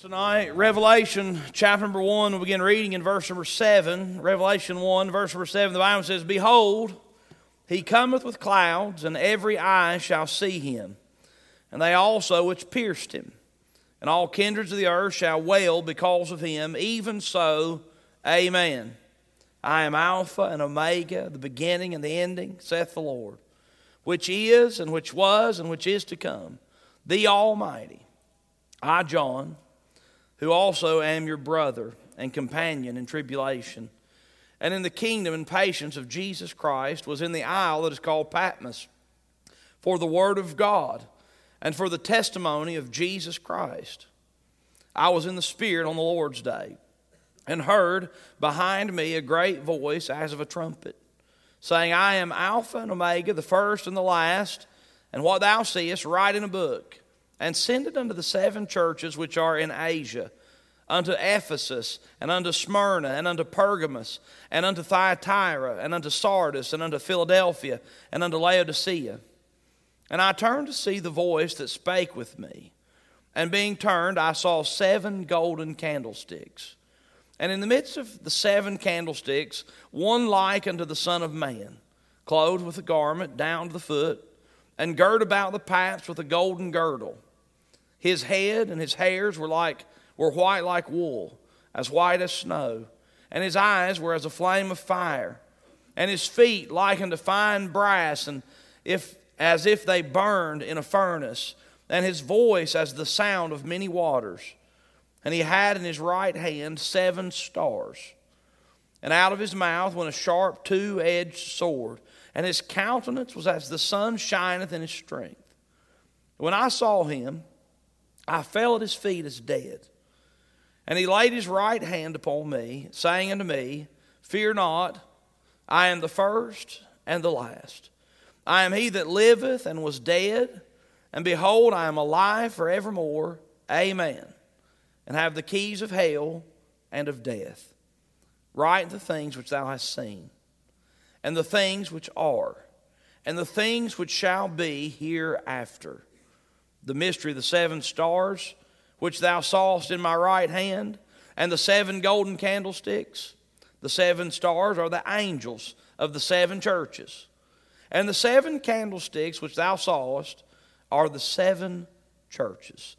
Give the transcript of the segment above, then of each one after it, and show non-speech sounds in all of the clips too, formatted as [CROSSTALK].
Tonight, Revelation chapter number 1, we'll begin reading in verse number 7. Revelation 1, verse number 7, the Bible says, Behold, he cometh with clouds, and every eye shall see him, and they also which pierced him. And all kindreds of the earth shall wail because of him. Even so, Amen. I am Alpha and Omega, the beginning and the ending, saith the Lord, which is, and which was, and which is to come, the Almighty. I, John, who also am your brother and companion in tribulation, and in the kingdom and patience of Jesus Christ, was in the isle that is called Patmos, for the word of God and for the testimony of Jesus Christ. I was in the Spirit on the Lord's day, and heard behind me a great voice as of a trumpet, saying, I am Alpha and Omega, the first and the last, and what thou seest, write in a book and send it unto the seven churches which are in Asia, unto Ephesus, and unto Smyrna, and unto Pergamos, and unto Thyatira, and unto Sardis, and unto Philadelphia, and unto Laodicea. And I turned to see the voice that spake with me. And being turned, I saw seven golden candlesticks. And in the midst of the seven candlesticks, one like unto the Son of Man, clothed with a garment down to the foot, and girt about the paps with a golden girdle. His head and his hairs were like were white like wool, as white as snow, and his eyes were as a flame of fire, and his feet like unto fine brass, and if as if they burned in a furnace, and his voice as the sound of many waters. And he had in his right hand seven stars. And out of his mouth went a sharp two edged sword, and his countenance was as the sun shineth in his strength. When I saw him, I fell at his feet as dead. And he laid his right hand upon me, saying unto me, Fear not, I am the first and the last. I am he that liveth and was dead, and behold, I am alive forevermore. Amen. And have the keys of hell and of death. Write the things which thou hast seen, and the things which are, and the things which shall be hereafter. The mystery of the seven stars, which thou sawest in my right hand, and the seven golden candlesticks. The seven stars are the angels of the seven churches. And the seven candlesticks which thou sawest are the seven churches.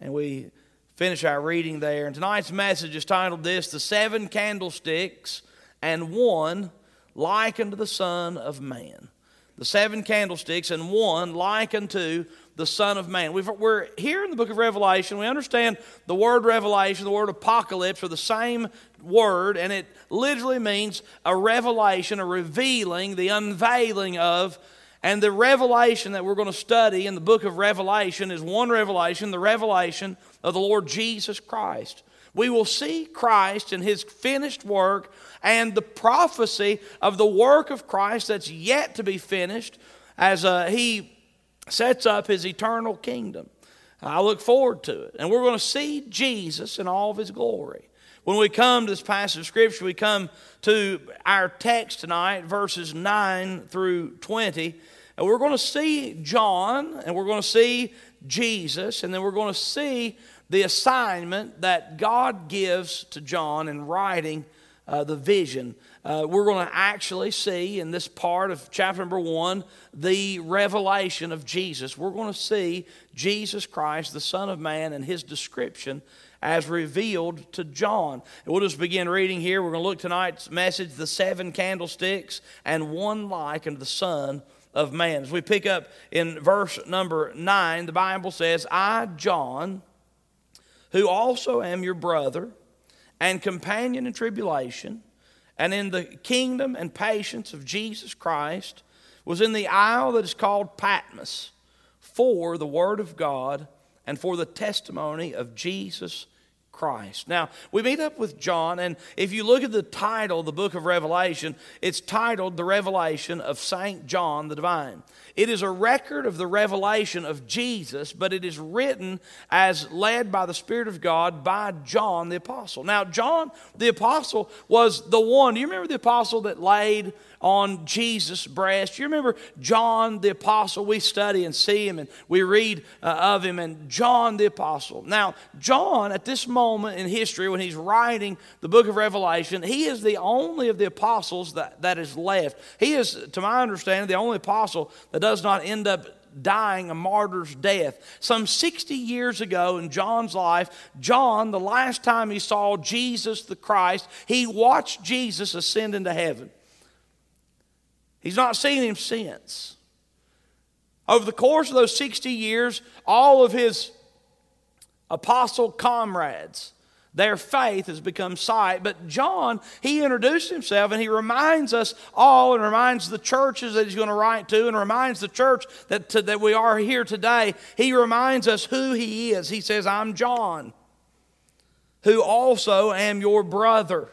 And we finish our reading there. And tonight's message is titled This The Seven Candlesticks and One Like unto the Son of Man. The seven candlesticks and one like unto the Son of Man. we are here in the book of Revelation. We understand the word revelation, the word apocalypse are the same word, and it literally means a revelation, a revealing, the unveiling of. And the revelation that we're going to study in the book of Revelation is one revelation, the revelation of the Lord Jesus Christ. We will see Christ and his finished work and the prophecy of the work of Christ that's yet to be finished as uh, he sets up his eternal kingdom. I look forward to it. And we're going to see Jesus in all of his glory. When we come to this passage of Scripture, we come to our text tonight, verses 9 through 20. And we're going to see John, and we're going to see Jesus, and then we're going to see the assignment that God gives to John in writing uh, the vision. Uh, we're going to actually see in this part of chapter number one the revelation of Jesus. We're going to see Jesus Christ, the Son of Man, and his description as revealed to John. And we'll just begin reading here. We're going to look tonight's message, the seven candlesticks, and one like unto the Son of Man. As we pick up in verse number nine, the Bible says, I, John, who also am your brother and companion in tribulation and in the kingdom and patience of Jesus Christ, was in the isle that is called Patmos for the word of God and for the testimony of Jesus Christ. Now, we meet up with John, and if you look at the title, the book of Revelation, it's titled The Revelation of St. John the Divine. It is a record of the revelation of Jesus, but it is written as led by the Spirit of God by John the Apostle. Now, John the Apostle was the one, do you remember the apostle that laid on Jesus' breast? You remember John the Apostle? We study and see him and we read uh, of him, and John the Apostle. Now, John, at this moment in history, when he's writing the book of Revelation, he is the only of the apostles that, that is left. He is, to my understanding, the only apostle that does not end up dying a martyr's death. Some 60 years ago in John's life, John, the last time he saw Jesus the Christ, he watched Jesus ascend into heaven. He's not seen him since. Over the course of those 60 years, all of his apostle comrades their faith has become sight. But John, he introduced himself and he reminds us all and reminds the churches that he's going to write to and reminds the church that, to, that we are here today. He reminds us who he is. He says, I'm John, who also am your brother.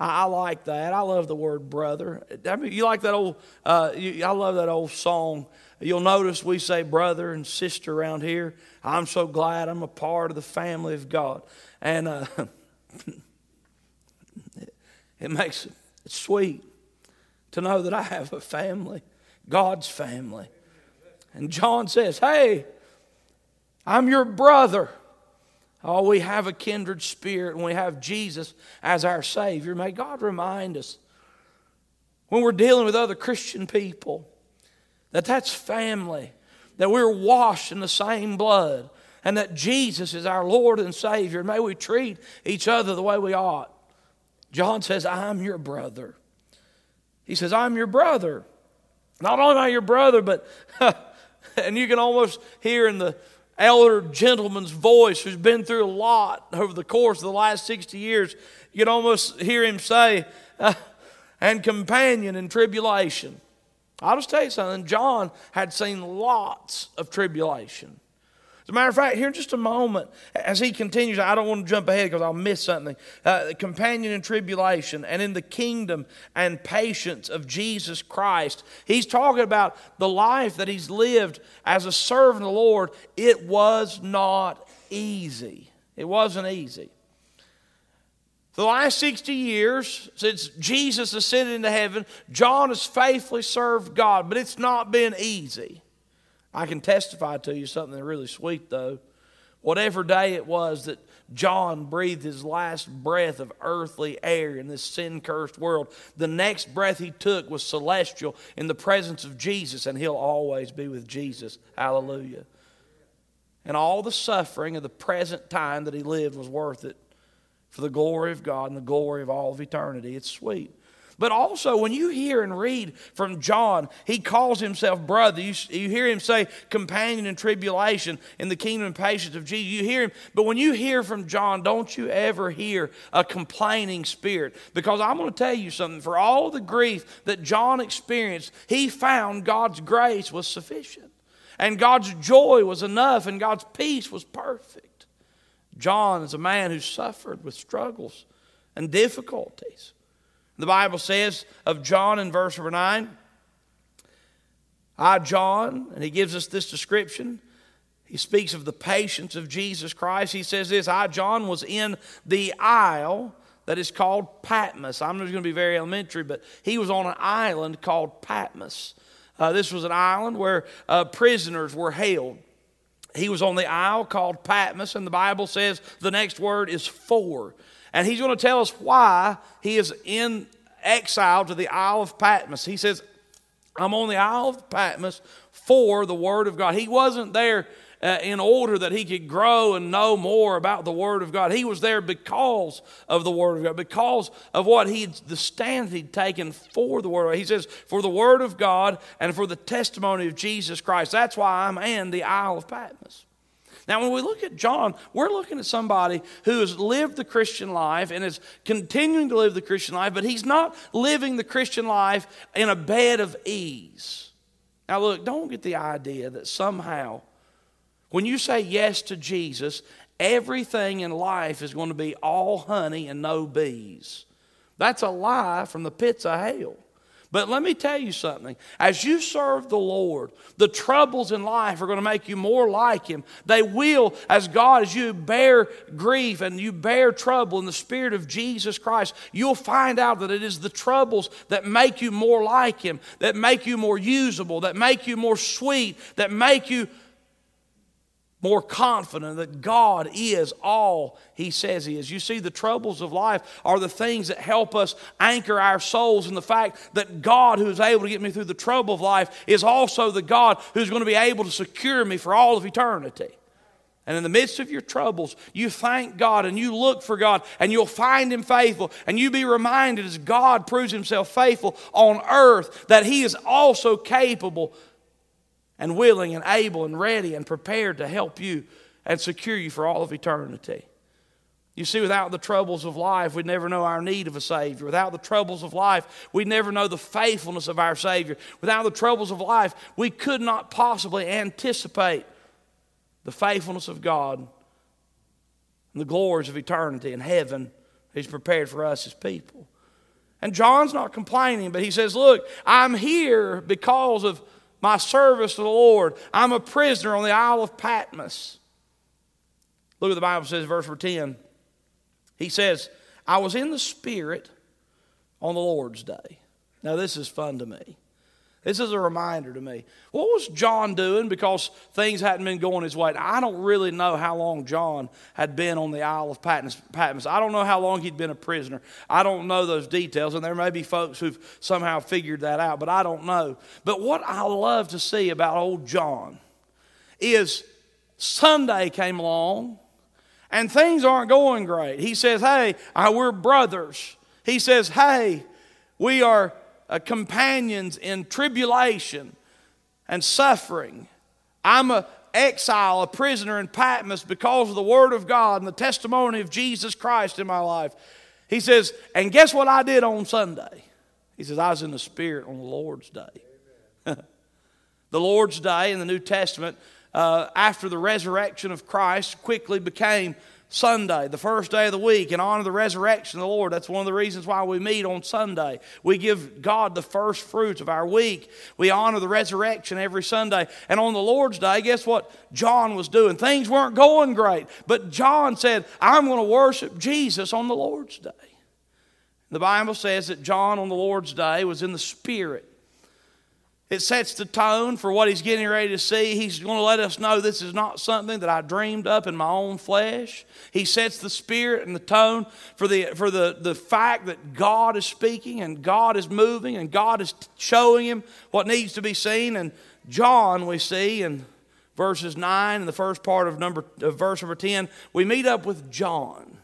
I, I like that. I love the word brother. I mean, you like that old, uh, you, I love that old song. You'll notice we say brother and sister around here. I'm so glad I'm a part of the family of God. And uh, [LAUGHS] it makes it sweet to know that I have a family, God's family. And John says, Hey, I'm your brother. Oh, we have a kindred spirit and we have Jesus as our Savior. May God remind us when we're dealing with other Christian people that that's family, that we're washed in the same blood, and that Jesus is our Lord and Savior. May we treat each other the way we ought. John says, I'm your brother. He says, I'm your brother. Not only am I your brother, but, [LAUGHS] and you can almost hear in the elder gentleman's voice who's been through a lot over the course of the last 60 years, you can almost hear him say, uh, and companion in tribulation. I'll just tell you something. John had seen lots of tribulation. As a matter of fact, here in just a moment, as he continues, I don't want to jump ahead because I'll miss something. Uh, companion in tribulation and in the kingdom and patience of Jesus Christ. He's talking about the life that he's lived as a servant of the Lord. It was not easy. It wasn't easy. The last 60 years, since Jesus ascended into heaven, John has faithfully served God, but it's not been easy. I can testify to you something really sweet, though. Whatever day it was that John breathed his last breath of earthly air in this sin cursed world, the next breath he took was celestial in the presence of Jesus, and he'll always be with Jesus. Hallelujah. And all the suffering of the present time that he lived was worth it for the glory of God and the glory of all of eternity. It's sweet. But also, when you hear and read from John, he calls himself brother. You, you hear him say companion in tribulation in the kingdom and patience of Jesus. You hear him, but when you hear from John, don't you ever hear a complaining spirit. Because I'm going to tell you something. For all the grief that John experienced, he found God's grace was sufficient. And God's joy was enough, and God's peace was perfect. John is a man who suffered with struggles and difficulties. The Bible says of John in verse number 9, I, John, and he gives us this description. He speaks of the patience of Jesus Christ. He says this I, John, was in the isle that is called Patmos. I'm just going to be very elementary, but he was on an island called Patmos. Uh, this was an island where uh, prisoners were held. He was on the isle called Patmos, and the Bible says the next word is for. And he's going to tell us why he is in exile to the Isle of Patmos. He says, I'm on the Isle of Patmos for the Word of God. He wasn't there uh, in order that he could grow and know more about the Word of God. He was there because of the Word of God, because of what he the stand he'd taken for the Word. He says, for the Word of God and for the testimony of Jesus Christ. That's why I'm in the Isle of Patmos. Now, when we look at John, we're looking at somebody who has lived the Christian life and is continuing to live the Christian life, but he's not living the Christian life in a bed of ease. Now, look, don't get the idea that somehow when you say yes to Jesus everything in life is going to be all honey and no bees. That's a lie from the pits of hell. But let me tell you something. As you serve the Lord, the troubles in life are going to make you more like Him. They will, as God, as you bear grief and you bear trouble in the Spirit of Jesus Christ, you'll find out that it is the troubles that make you more like Him, that make you more usable, that make you more sweet, that make you more confident that God is all He says He is. You see, the troubles of life are the things that help us anchor our souls in the fact that God, who is able to get me through the trouble of life, is also the God who's going to be able to secure me for all of eternity. And in the midst of your troubles, you thank God and you look for God and you'll find Him faithful. And you be reminded as God proves Himself faithful on earth that He is also capable and willing and able and ready and prepared to help you and secure you for all of eternity. You see, without the troubles of life, we'd never know our need of a Savior. Without the troubles of life, we'd never know the faithfulness of our Savior. Without the troubles of life, we could not possibly anticipate the faithfulness of God and the glories of eternity in heaven He's prepared for us as people. And John's not complaining, but he says, Look, I'm here because of my service to the Lord. I'm a prisoner on the Isle of Patmos. Look at the Bible says, verse 10. He says, I was in the Spirit on the Lord's day. Now, this is fun to me. This is a reminder to me. What was John doing because things hadn't been going his way? I don't really know how long John had been on the Isle of Patmos. I don't know how long he'd been a prisoner. I don't know those details, and there may be folks who've somehow figured that out, but I don't know. But what I love to see about old John is Sunday came along and things aren't going great. He says, Hey, we're brothers. He says, Hey, we are uh, companions in tribulation and suffering. I'm a exile, a prisoner in Patmos because of the Word of God and the testimony of Jesus Christ in my life. He says, and guess what I did on Sunday? He says, I was in the Spirit on the Lord's day. [LAUGHS] the Lord's day in the New Testament, uh, after the resurrection of Christ, quickly became Sunday, the first day of the week, in honor the resurrection of the Lord. That's one of the reasons why we meet on Sunday. We give God the first fruits of our week. We honor the resurrection every Sunday. And on the Lord's Day, guess what John was doing? Things weren't going great, but John said, I'm going to worship Jesus on the Lord's Day. The Bible says that John on the Lord's Day was in the Spirit. It sets the tone for what he's getting ready to see. He's going to let us know this is not something that I dreamed up in my own flesh. He sets the spirit and the tone for the, for the, the fact that God is speaking and God is moving and God is showing him what needs to be seen. And John, we see in verses 9 and the first part of, number, of verse number 10, we meet up with John.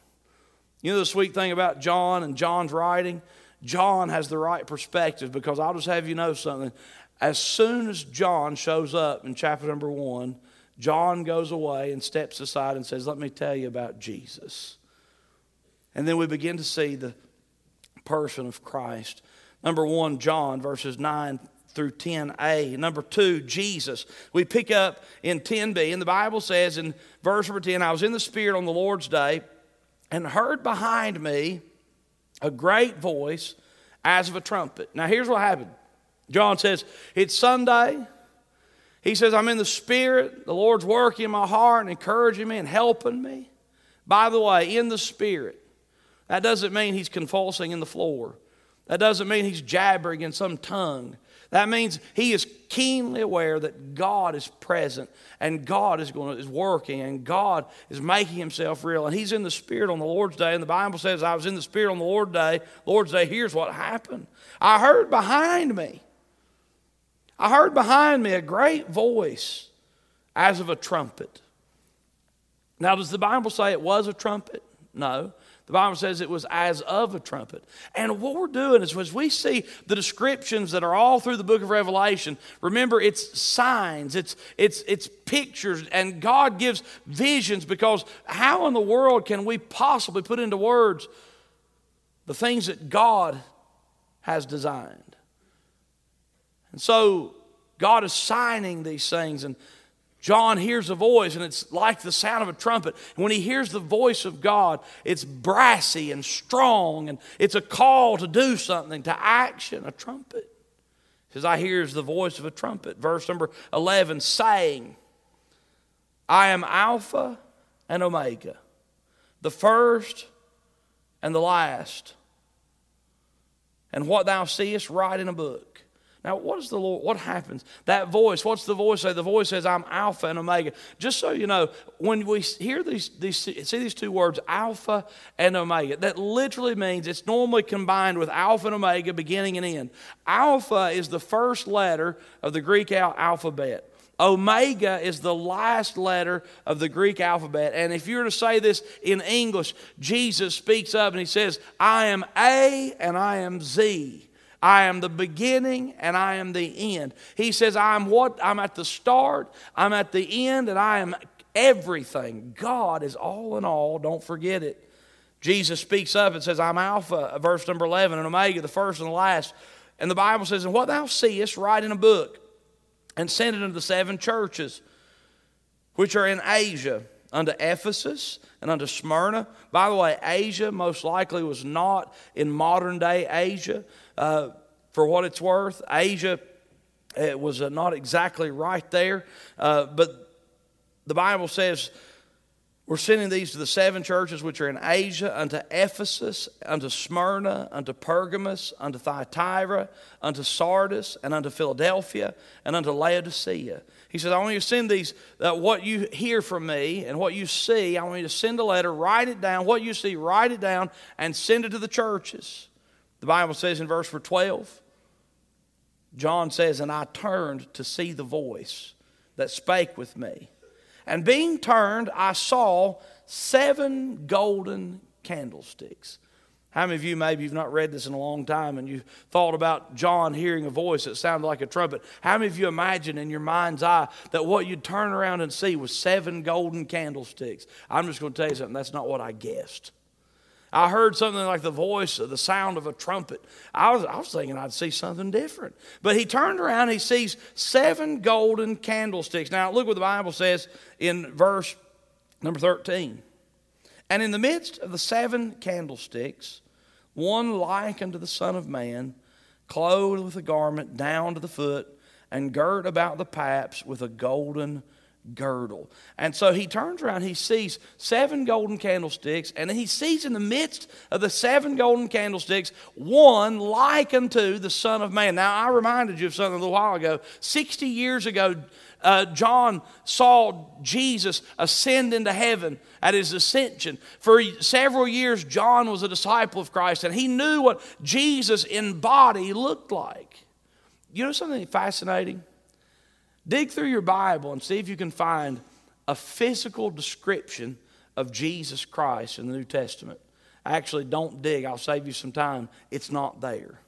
You know the sweet thing about John and John's writing? John has the right perspective because I'll just have you know something. As soon as John shows up in chapter number one, John goes away and steps aside and says, Let me tell you about Jesus. And then we begin to see the person of Christ. Number one, John, verses 9 through 10a. Number two, Jesus. We pick up in 10b, and the Bible says in verse number 10 I was in the Spirit on the Lord's day and heard behind me a great voice as of a trumpet. Now, here's what happened John says, It's Sunday. He says, I'm in the Spirit. The Lord's working in my heart and encouraging me and helping me. By the way, in the Spirit. That doesn't mean he's convulsing in the floor. That doesn't mean he's jabbering in some tongue. That means he is keenly aware that God is present and God is going to, is working and God is making himself real. And he's in the Spirit on the Lord's day. And the Bible says, I was in the Spirit on the Lord's day. Lord's day, here's what happened. I heard behind me I heard behind me a great voice as of a trumpet. Now, does the Bible say it was a trumpet? No. The Bible says it was as of a trumpet. And what we're doing is as we see the descriptions that are all through the book of Revelation, remember it's signs, it's, it's, it's pictures, and God gives visions because how in the world can we possibly put into words the things that God has designed? And so God is signing these things. And John hears a voice, and it's like the sound of a trumpet. And when he hears the voice of God, it's brassy and strong, and it's a call to do something, to action, a trumpet. Says, I hears the voice of a trumpet. Verse number 11, saying, I am Alpha and Omega, the first and the last. And what thou seest, write in a book now, what is the Lord? What happens? That voice, what's the voice say? The voice says, I'm Alpha and Omega. Just so you know, when we hear these, these see these two words, Alpha and Omega, that literally means it's normally combined with Alpha and Omega, beginning and end. Alpha is the first letter of the Greek alphabet. Omega is the last letter of the Greek alphabet. And if you were to say this in English, Jesus speaks up and he says, I am A and I am Z. I am the beginning and I am the end. He says, I'm what? I'm at the start, I'm at the end, and I am everything. God is all in all. Don't forget it. Jesus speaks up and says, I'm Alpha, verse number 11, and Omega, the first and the last. And the Bible says, And what thou seest, write in a book and send it unto the seven churches which are in Asia, unto Ephesus and unto Smyrna. By the way, Asia most likely was not in modern day Asia. Uh, for what it's worth, Asia it was uh, not exactly right there, uh, but the Bible says we're sending these to the seven churches which are in Asia, unto Ephesus, unto Smyrna, unto Pergamos, unto Thyatira, unto Sardis, and unto Philadelphia, and unto Laodicea. He says, I want you to send these, uh, what you hear from me and what you see. I want you to send a letter, write it down. What you see, write it down, and send it to the churches. The Bible says in verse 12, John says, And I turned to see the voice that spake with me. And being turned, I saw seven golden candlesticks. How many of you, maybe you've not read this in a long time and you thought about John hearing a voice that sounded like a trumpet? How many of you imagine in your mind's eye that what you'd turn around and see was seven golden candlesticks? I'm just going to tell you something, that's not what I guessed. I heard something like the voice, of the sound of a trumpet. I was, I was thinking I'd see something different. But he turned around, he sees seven golden candlesticks. Now, look what the Bible says in verse number 13. And in the midst of the seven candlesticks, one like unto the Son of Man, clothed with a garment down to the foot, and girt about the paps with a golden girdle. And so he turns around, he sees seven golden candlesticks, and he sees in the midst of the seven golden candlesticks one like unto the Son of Man. Now, I reminded you of something a little while ago. 60 years ago, uh, John saw Jesus ascend into heaven at his ascension. For several years, John was a disciple of Christ, and he knew what Jesus in body looked like. You know something fascinating? Dig through your Bible and see if you can find a physical description of Jesus Christ in the New Testament. Actually, don't dig, I'll save you some time. It's not there.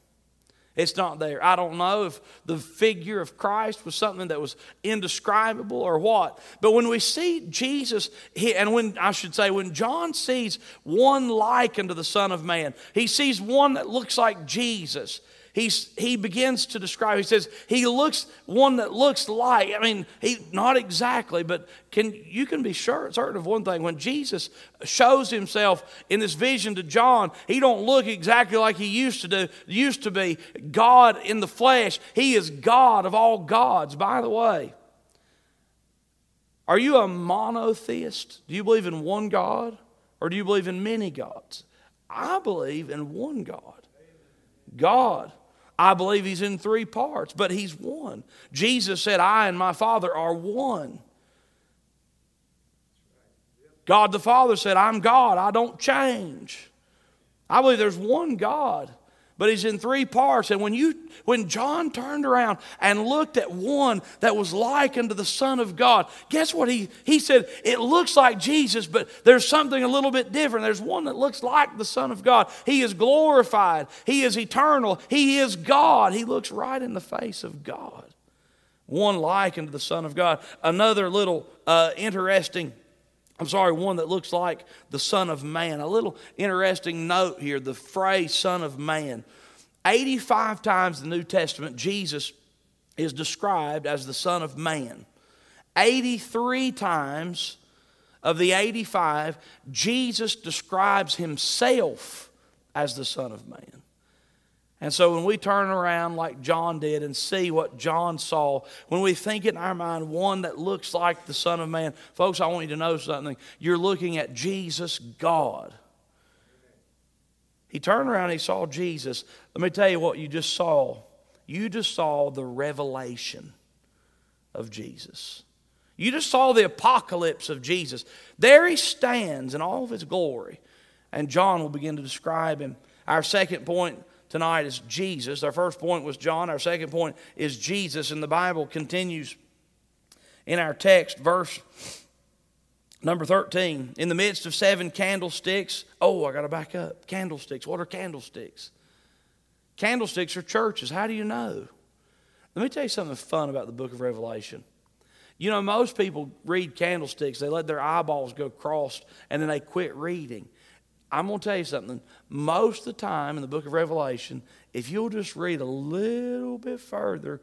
It's not there. I don't know if the figure of Christ was something that was indescribable or what. But when we see Jesus, and when I should say, when John sees one like unto the Son of Man, he sees one that looks like Jesus he's, he begins to describe, he says, he looks one that looks like, I mean, he not exactly, but can you can be sure certain of one thing. When Jesus shows himself in this vision to John, he don't look exactly like he used to do, used to be. God in the flesh. He is God of all gods, by the way. Are you a monotheist? Do you believe in one God? Or do you believe in many gods? I believe in one God. God. I believe he's in three parts, but he's one. Jesus said, I and my Father are one. God the Father said, I'm God, I don't change. I believe there's one God but he's in three parts. And when you when John turned around and looked at one that was like unto the Son of God, guess what he he said? It looks like Jesus, but there's something a little bit different. There's one that looks like the Son of God. He is glorified, he is eternal, he is God. He looks right in the face of God. One like unto the Son of God. Another little uh, interesting I'm sorry, one that looks like the Son of Man. A little interesting note here the phrase Son of Man. 85 times in the New Testament, Jesus is described as the Son of Man. 83 times of the 85, Jesus describes himself as the Son of Man. And so when we turn around like John did and see what John saw, when we think in our mind one that looks like the Son of Man, folks, I want you to know something. You're looking at Jesus, God. He turned around he saw Jesus. Let me tell you what you just saw. You just saw the revelation of Jesus. You just saw the apocalypse of Jesus. There he stands in all of his glory. And John will begin to describe him. Our second point tonight is Jesus. Our first point was John. Our second point is Jesus. And the Bible continues in our text, verse number 13. In the midst of seven candlesticks, oh, I got to back up. Candlesticks. What are candlesticks? Candlesticks are churches. How do you know? Let me tell you something fun about the book of Revelation. You know, most people read candlesticks, they let their eyeballs go crossed, and then they quit reading. I'm going to tell you something. Most of the time in the book of Revelation, if you'll just read a little bit further,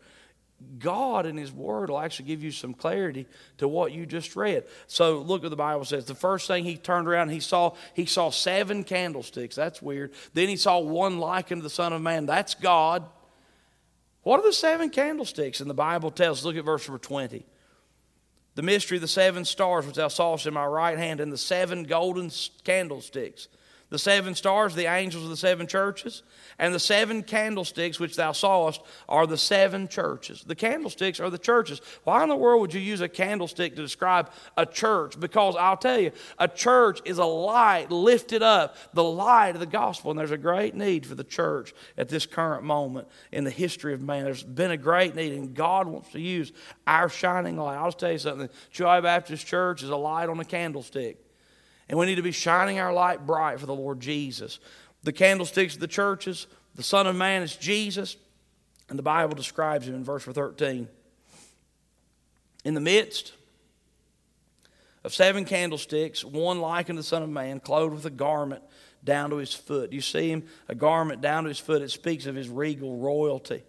God in His Word will actually give you some clarity to what you just read. So look what the Bible says. The first thing he turned around, he saw he saw seven candlesticks. That's weird. Then he saw one likened to the Son of Man. That's God. What are the seven candlesticks? And the Bible tells. Look at verse number twenty. The mystery of the seven stars which thou sawest in my right hand, and the seven golden candlesticks. The seven stars, the angels of the seven churches, and the seven candlesticks which thou sawest are the seven churches. The candlesticks are the churches. Why in the world would you use a candlestick to describe a church? Because I'll tell you, a church is a light lifted up, the light of the gospel. And there's a great need for the church at this current moment in the history of man. There's been a great need, and God wants to use our shining light. I'll tell you something Joy Baptist Church is a light on a candlestick. And we need to be shining our light bright for the Lord Jesus. The candlesticks of the churches, the Son of Man is Jesus, and the Bible describes him in verse 13. In the midst of seven candlesticks, one like unto the Son of Man, clothed with a garment down to his foot. You see him, a garment down to his foot. It speaks of his regal royalty.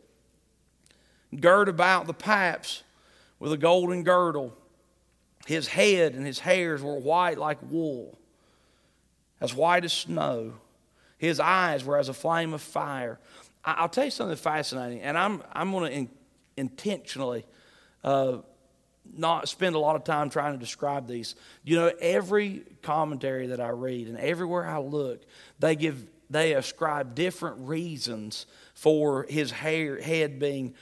Gird about the paps with a golden girdle his head and his hairs were white like wool, as white as snow. His eyes were as a flame of fire. I'll tell you something fascinating, and I'm, I'm going to in, intentionally uh, not spend a lot of time trying to describe these. You know, every commentary that I read and everywhere I look, they give they ascribe different reasons for his hair head being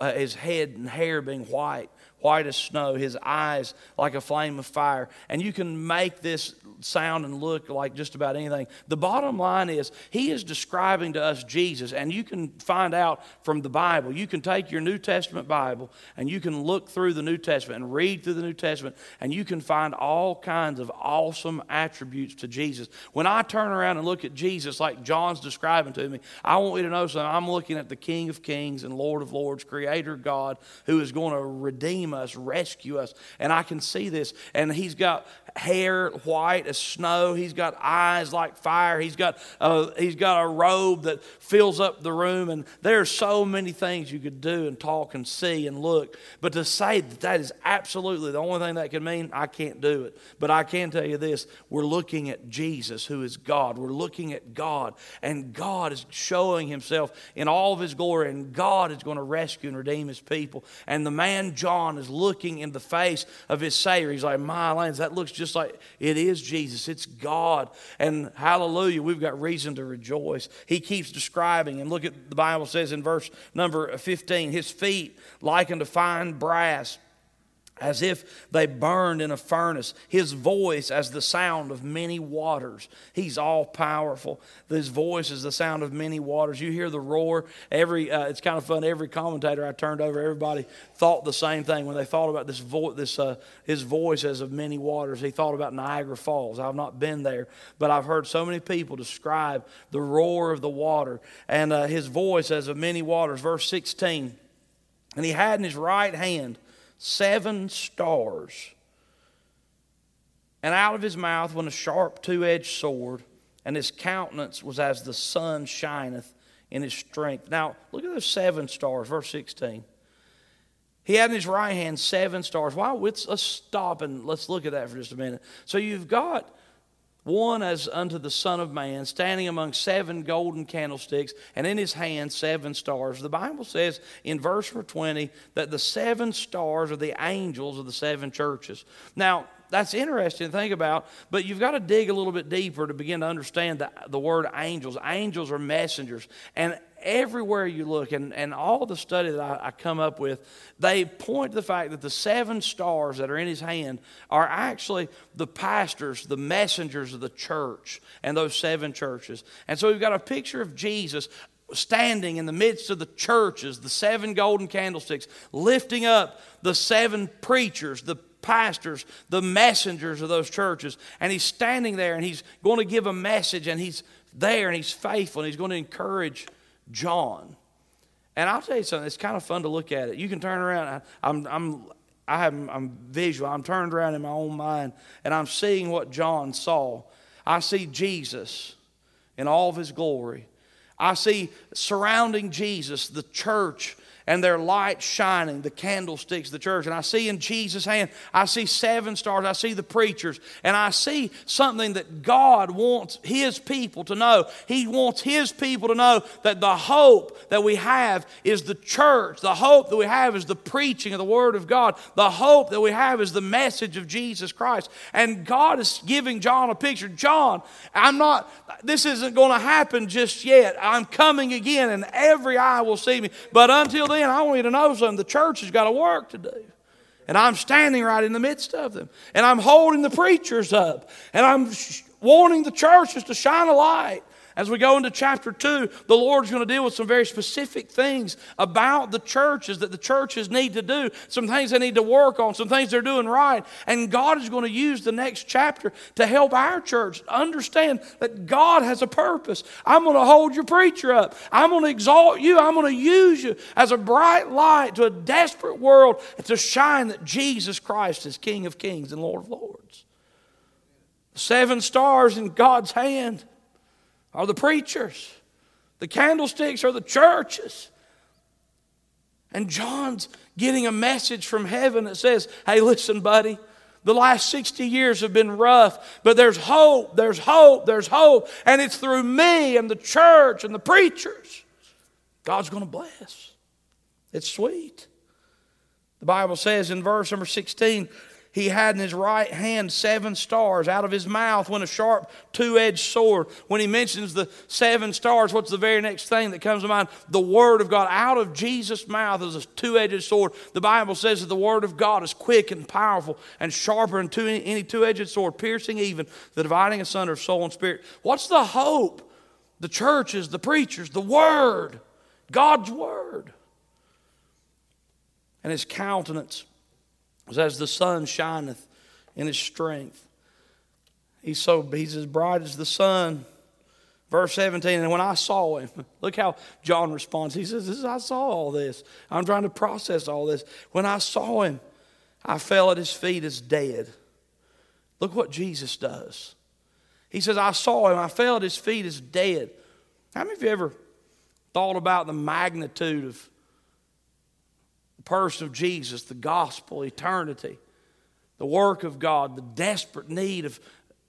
uh, his head and hair being white white as snow, his eyes like a flame of fire. And you can make this sound and look like just about anything. The bottom line is, he is describing to us Jesus, and you can find out from the Bible. You can take your New Testament Bible and you can look through the New Testament and read through the New Testament, and you can find all kinds of awesome attributes to Jesus. When I turn around and look at Jesus like John's describing to me, I want you to know something. I'm looking at the King of Kings and Lord of Lords, Creator God, who is going to redeem us, rescue us. And I can see this. And he's got hair white as snow. He's got eyes like fire. He's got, a, he's got a robe that fills up the room. And there's so many things you could do and talk and see and look. But to say that that is absolutely the only thing that can mean, I can't do it. But I can tell you this we're looking at Jesus, who is God. We're looking at God. And God is showing himself in all of his glory. And God is going to rescue and redeem his people. And the man John is looking in the face of his Savior. He's like, My lands, that looks just like it is Jesus. It's God. And hallelujah, we've got reason to rejoice. He keeps describing, and look at the Bible says in verse number 15 his feet like unto fine brass as if they burned in a furnace. His voice as the sound of many waters. He's all powerful. His voice is the sound of many waters. You hear the roar. Every uh, it's kind of fun. Every commentator I turned over, everybody thought the same thing when they thought about this voice. This uh, his voice as of many waters. He thought about Niagara Falls. I've not been there, but I've heard so many people describe the roar of the water and uh, his voice as of many waters. Verse sixteen, and he had in his right hand seven stars. And out of his mouth went a sharp two edged sword, and his countenance was as the sun shineth in his strength. Now, look at those seven stars, verse 16. He had in his right hand seven stars. Why? Let's, let's stop and let's look at that for just a minute. So you've got one as unto the Son of Man, standing among seven golden candlesticks, and in his hand seven stars. The Bible says in verse 20 that the seven stars are the angels of the seven churches. Now, that's interesting to think about, but you've got to dig a little bit deeper to begin to understand the, the word angels. Angels are messengers. And everywhere you look, and, and all the study that I, I, come up with, they point to the fact that the seven stars that are in his hand are actually the pastors, the messengers of the church, and those seven churches. And so we've got a picture of Jesus standing in the midst of the churches, the seven golden candlesticks, lifting up the seven preachers, the pastors, the messengers of those churches. And he's standing there and he's going to give a message and he's there and he's faithful and he's going to encourage John. And I'll tell you something, it's kind of fun to look at it. You can turn around. I, am I'm, I have, I'm visual. I'm turned around in my own mind, and I'm seeing what John saw. I see Jesus in all of his glory. I see surrounding Jesus the church and their light shining, the candlesticks of the church. And I see in Jesus' hand, I see seven stars, I see the preachers, and I see something that God wants His people to know. He wants His people to know that the hope that we have is the church, the hope that we have is the preaching of the Word of God, the hope that we have is the message of Jesus Christ. And God is giving John a picture. John, I'm not, this isn't going to happen just yet. I'm coming again, and every eye will see me. But until then, I want you to know something. The church has got a work to do. And I'm standing right in the midst of them. And I'm holding the preachers up. And I'm wanting the churches to shine a light. As we go into chapter 2, the Lord's going to deal with some very specific things about the churches that the churches need to do, some things they need to work on, some things they're doing right. And God is going to use the next chapter to help our church understand that God has a purpose. I'm going to hold your preacher up, I'm going to exalt you, I'm going to use you as a bright light to a desperate world to shine that Jesus Christ is King of kings and Lord of lords. Seven stars in God's hand are the preachers, the candlesticks are the churches. And John's getting a message from heaven that says, hey, listen, buddy. The last 60 years have been rough, but there's hope, there's hope, there's hope. And it's through me and the church and the preachers. God's going to bless. It's sweet. The Bible says in verse number 16, he had in his right hand seven stars. Out of his mouth went a sharp two edged sword. When he mentions the seven stars, what's the very next thing that comes to mind? The Word of God. Out of Jesus' mouth is a two edged sword. The Bible says that the Word of God is quick and powerful and sharper than any two edged sword, piercing even the dividing asunder of soul and spirit. What's the hope? The churches, the preachers, the Word, God's Word. And his countenance as the sun shineth in his strength. He's so he's as bright as the sun. Verse 17, and when I saw him, [LAUGHS] look how John responds. He says, I saw all this. I'm trying to process all this. When I saw him, I fell at his feet as dead. Look what Jesus does. He says, I saw him, I fell at his feet as dead. How many of you ever thought about the magnitude of person of Jesus, the gospel, eternity, the work of God, the desperate need of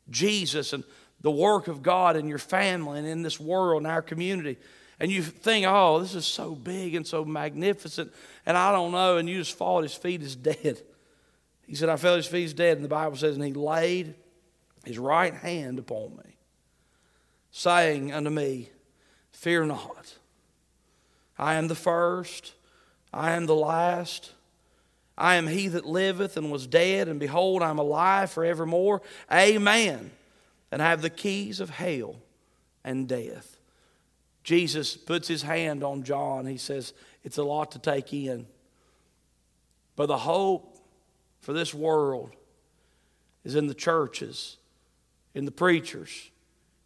Jesus, and the work of God in your family and in this world and our community. And you think, oh, this is so big and so magnificent, and I don't know, and you just fall at his feet as dead. He said, I fell at his feet as dead, and the Bible says, and he laid his right hand upon me, saying unto me, Fear not. I am the first I am the last. I am he that liveth and was dead, and behold, I am alive forevermore. Amen. And I have the keys of hell and death. Jesus puts his hand on John. He says, It's a lot to take in. But the hope for this world is in the churches, in the preachers,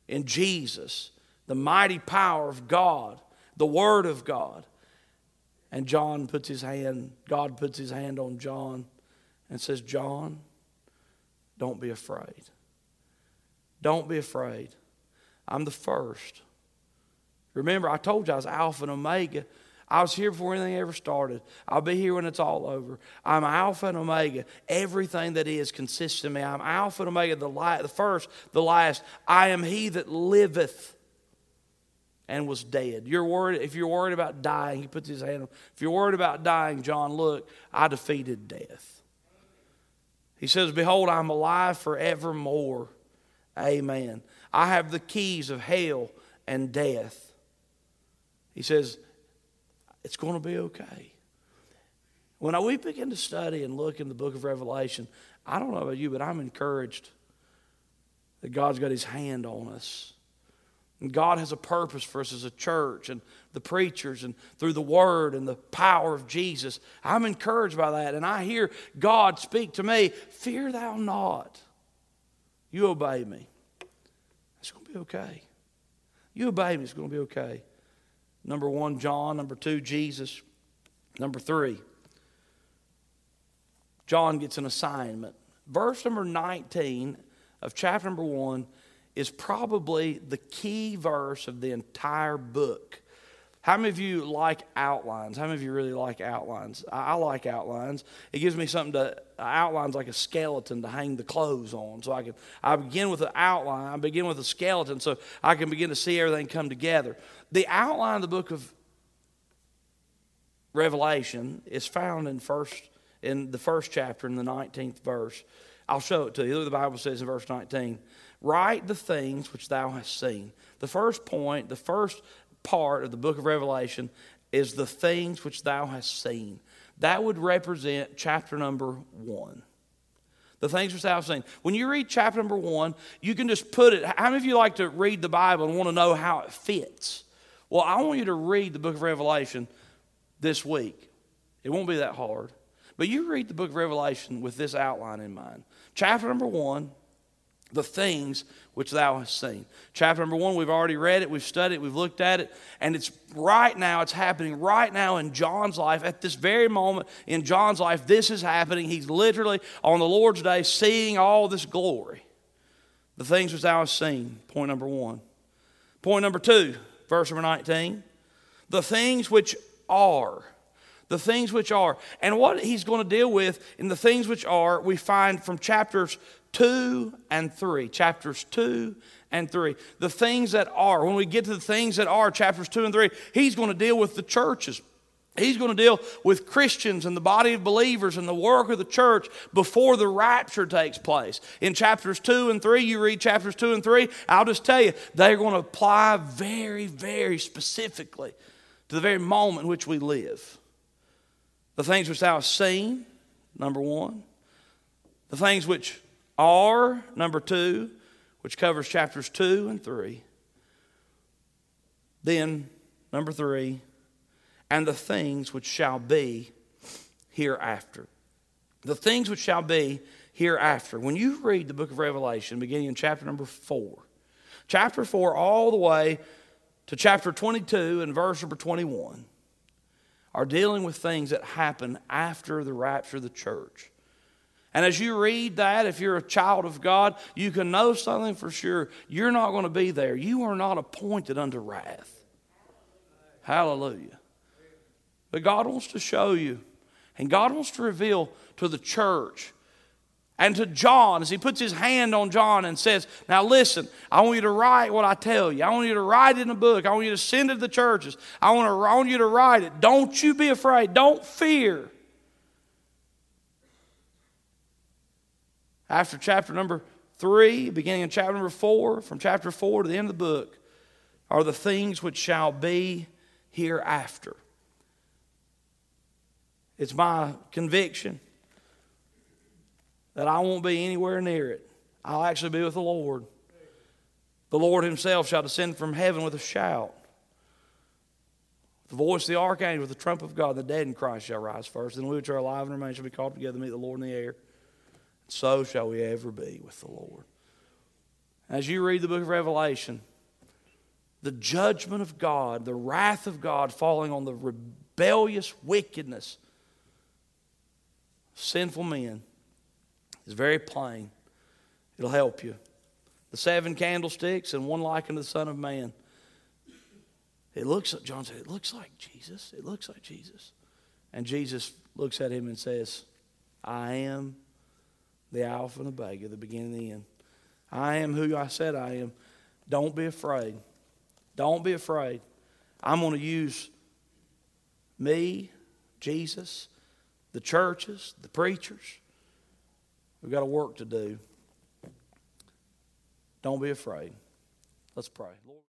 in Jesus, the mighty power of God, the Word of God. And John puts his hand, God puts his hand on John and says, John, don't be afraid. Don't be afraid. I'm the first. Remember, I told you I was Alpha and Omega. I was here before anything ever started. I'll be here when it's all over. I'm Alpha and Omega. Everything that is consists in me. I'm Alpha and Omega, the, light, the first, the last. I am He that liveth and was dead. You're worried, if you're worried about dying, he puts his hand on. If you're worried about dying, John, look, I defeated death. He says, Behold, I'm alive forevermore. Amen. I have the keys of hell and death. He says, It's going to be okay. When we begin to study and look in the book of Revelation, I don't know about you, but I'm encouraged that God's got his hand on us. And God has a purpose for us as a church and the preachers and through the word and the power of Jesus. I'm encouraged by that. And I hear God speak to me Fear thou not. You obey me. It's going to be okay. You obey me, it's going to be okay. Number one, John. Number two, Jesus. Number three, John gets an assignment. Verse number 19 of chapter number one is probably the key verse of the entire book. How many of you like outlines? How many of you really like outlines? I, I like outlines. It gives me something to outlines like a skeleton to hang the clothes on. So I can I begin with an outline. I begin with a skeleton so I can begin to see everything come together. The outline of the book of Revelation is found in first in the first chapter in the 19th verse. I'll show it to you. Look what the Bible says in verse 19. Write the things which thou hast seen. The first point, the first part of the book of Revelation is the things which thou hast seen. That would represent chapter number one. The things which thou hast seen. When you read chapter number one, you can just put it. How many of you like to read the Bible and want to know how it fits? Well, I want you to read the book of Revelation this week. It won't be that hard. But you read the book of Revelation with this outline in mind. Chapter number one, the things which thou hast seen. Chapter number one, we've already read it, we've studied it, we've looked at it, and it's right now, it's happening right now in John's life. At this very moment in John's life, this is happening. He's literally on the Lord's day seeing all this glory. The things which thou hast seen, point number one. Point number two, verse number 19. The things which are. The things which are. And what he's going to deal with in the things which are, we find from chapters 2 and 3. Chapters 2 and 3. The things that are. When we get to the things that are, chapters 2 and 3, he's going to deal with the churches. He's going to deal with Christians and the body of believers and the work of the church before the rapture takes place. In chapters 2 and 3, you read chapters 2 and 3, I'll just tell you, they're going to apply very, very specifically to the very moment in which we live. The things which thou hast seen, number one. The things which are, number two, which covers chapters two and three. Then, number three, and the things which shall be hereafter. The things which shall be hereafter. When you read the book of Revelation, beginning in chapter number four, chapter four all the way to chapter 22 and verse number 21, are dealing with things that happen after the rapture of the church. And as you read that, if you're a child of God, you can know something for sure. You're not going to be there. You are not appointed unto wrath. Hallelujah. But God wants to show you, and God wants to reveal to the church and to John as he puts his hand on John and says, Now listen, I want you to write what I tell you. I want you to write it in a book. I want you to send it to the churches. I want, to, I want you to write it. Don't you be afraid. Don't fear. After chapter number three, beginning in chapter number four, from chapter four to the end of the book, are the things which shall be hereafter. It's my conviction that I won't be anywhere near it. I'll actually be with the Lord. The Lord Himself shall descend from heaven with a shout. The voice of the archangel with the trump of God, the dead in Christ shall rise first, and we which are alive and remain shall be called together to meet the Lord in the air so shall we ever be with the Lord. As you read the book of Revelation, the judgment of God, the wrath of God falling on the rebellious wickedness sinful men is very plain. It'll help you. The seven candlesticks and one like unto the Son of Man. It looks like, John said, it looks like Jesus. It looks like Jesus. And Jesus looks at him and says, I am the Alpha and the Omega, the beginning and the end. I am who I said I am. Don't be afraid. Don't be afraid. I'm going to use me, Jesus, the churches, the preachers. We've got a work to do. Don't be afraid. Let's pray. Lord.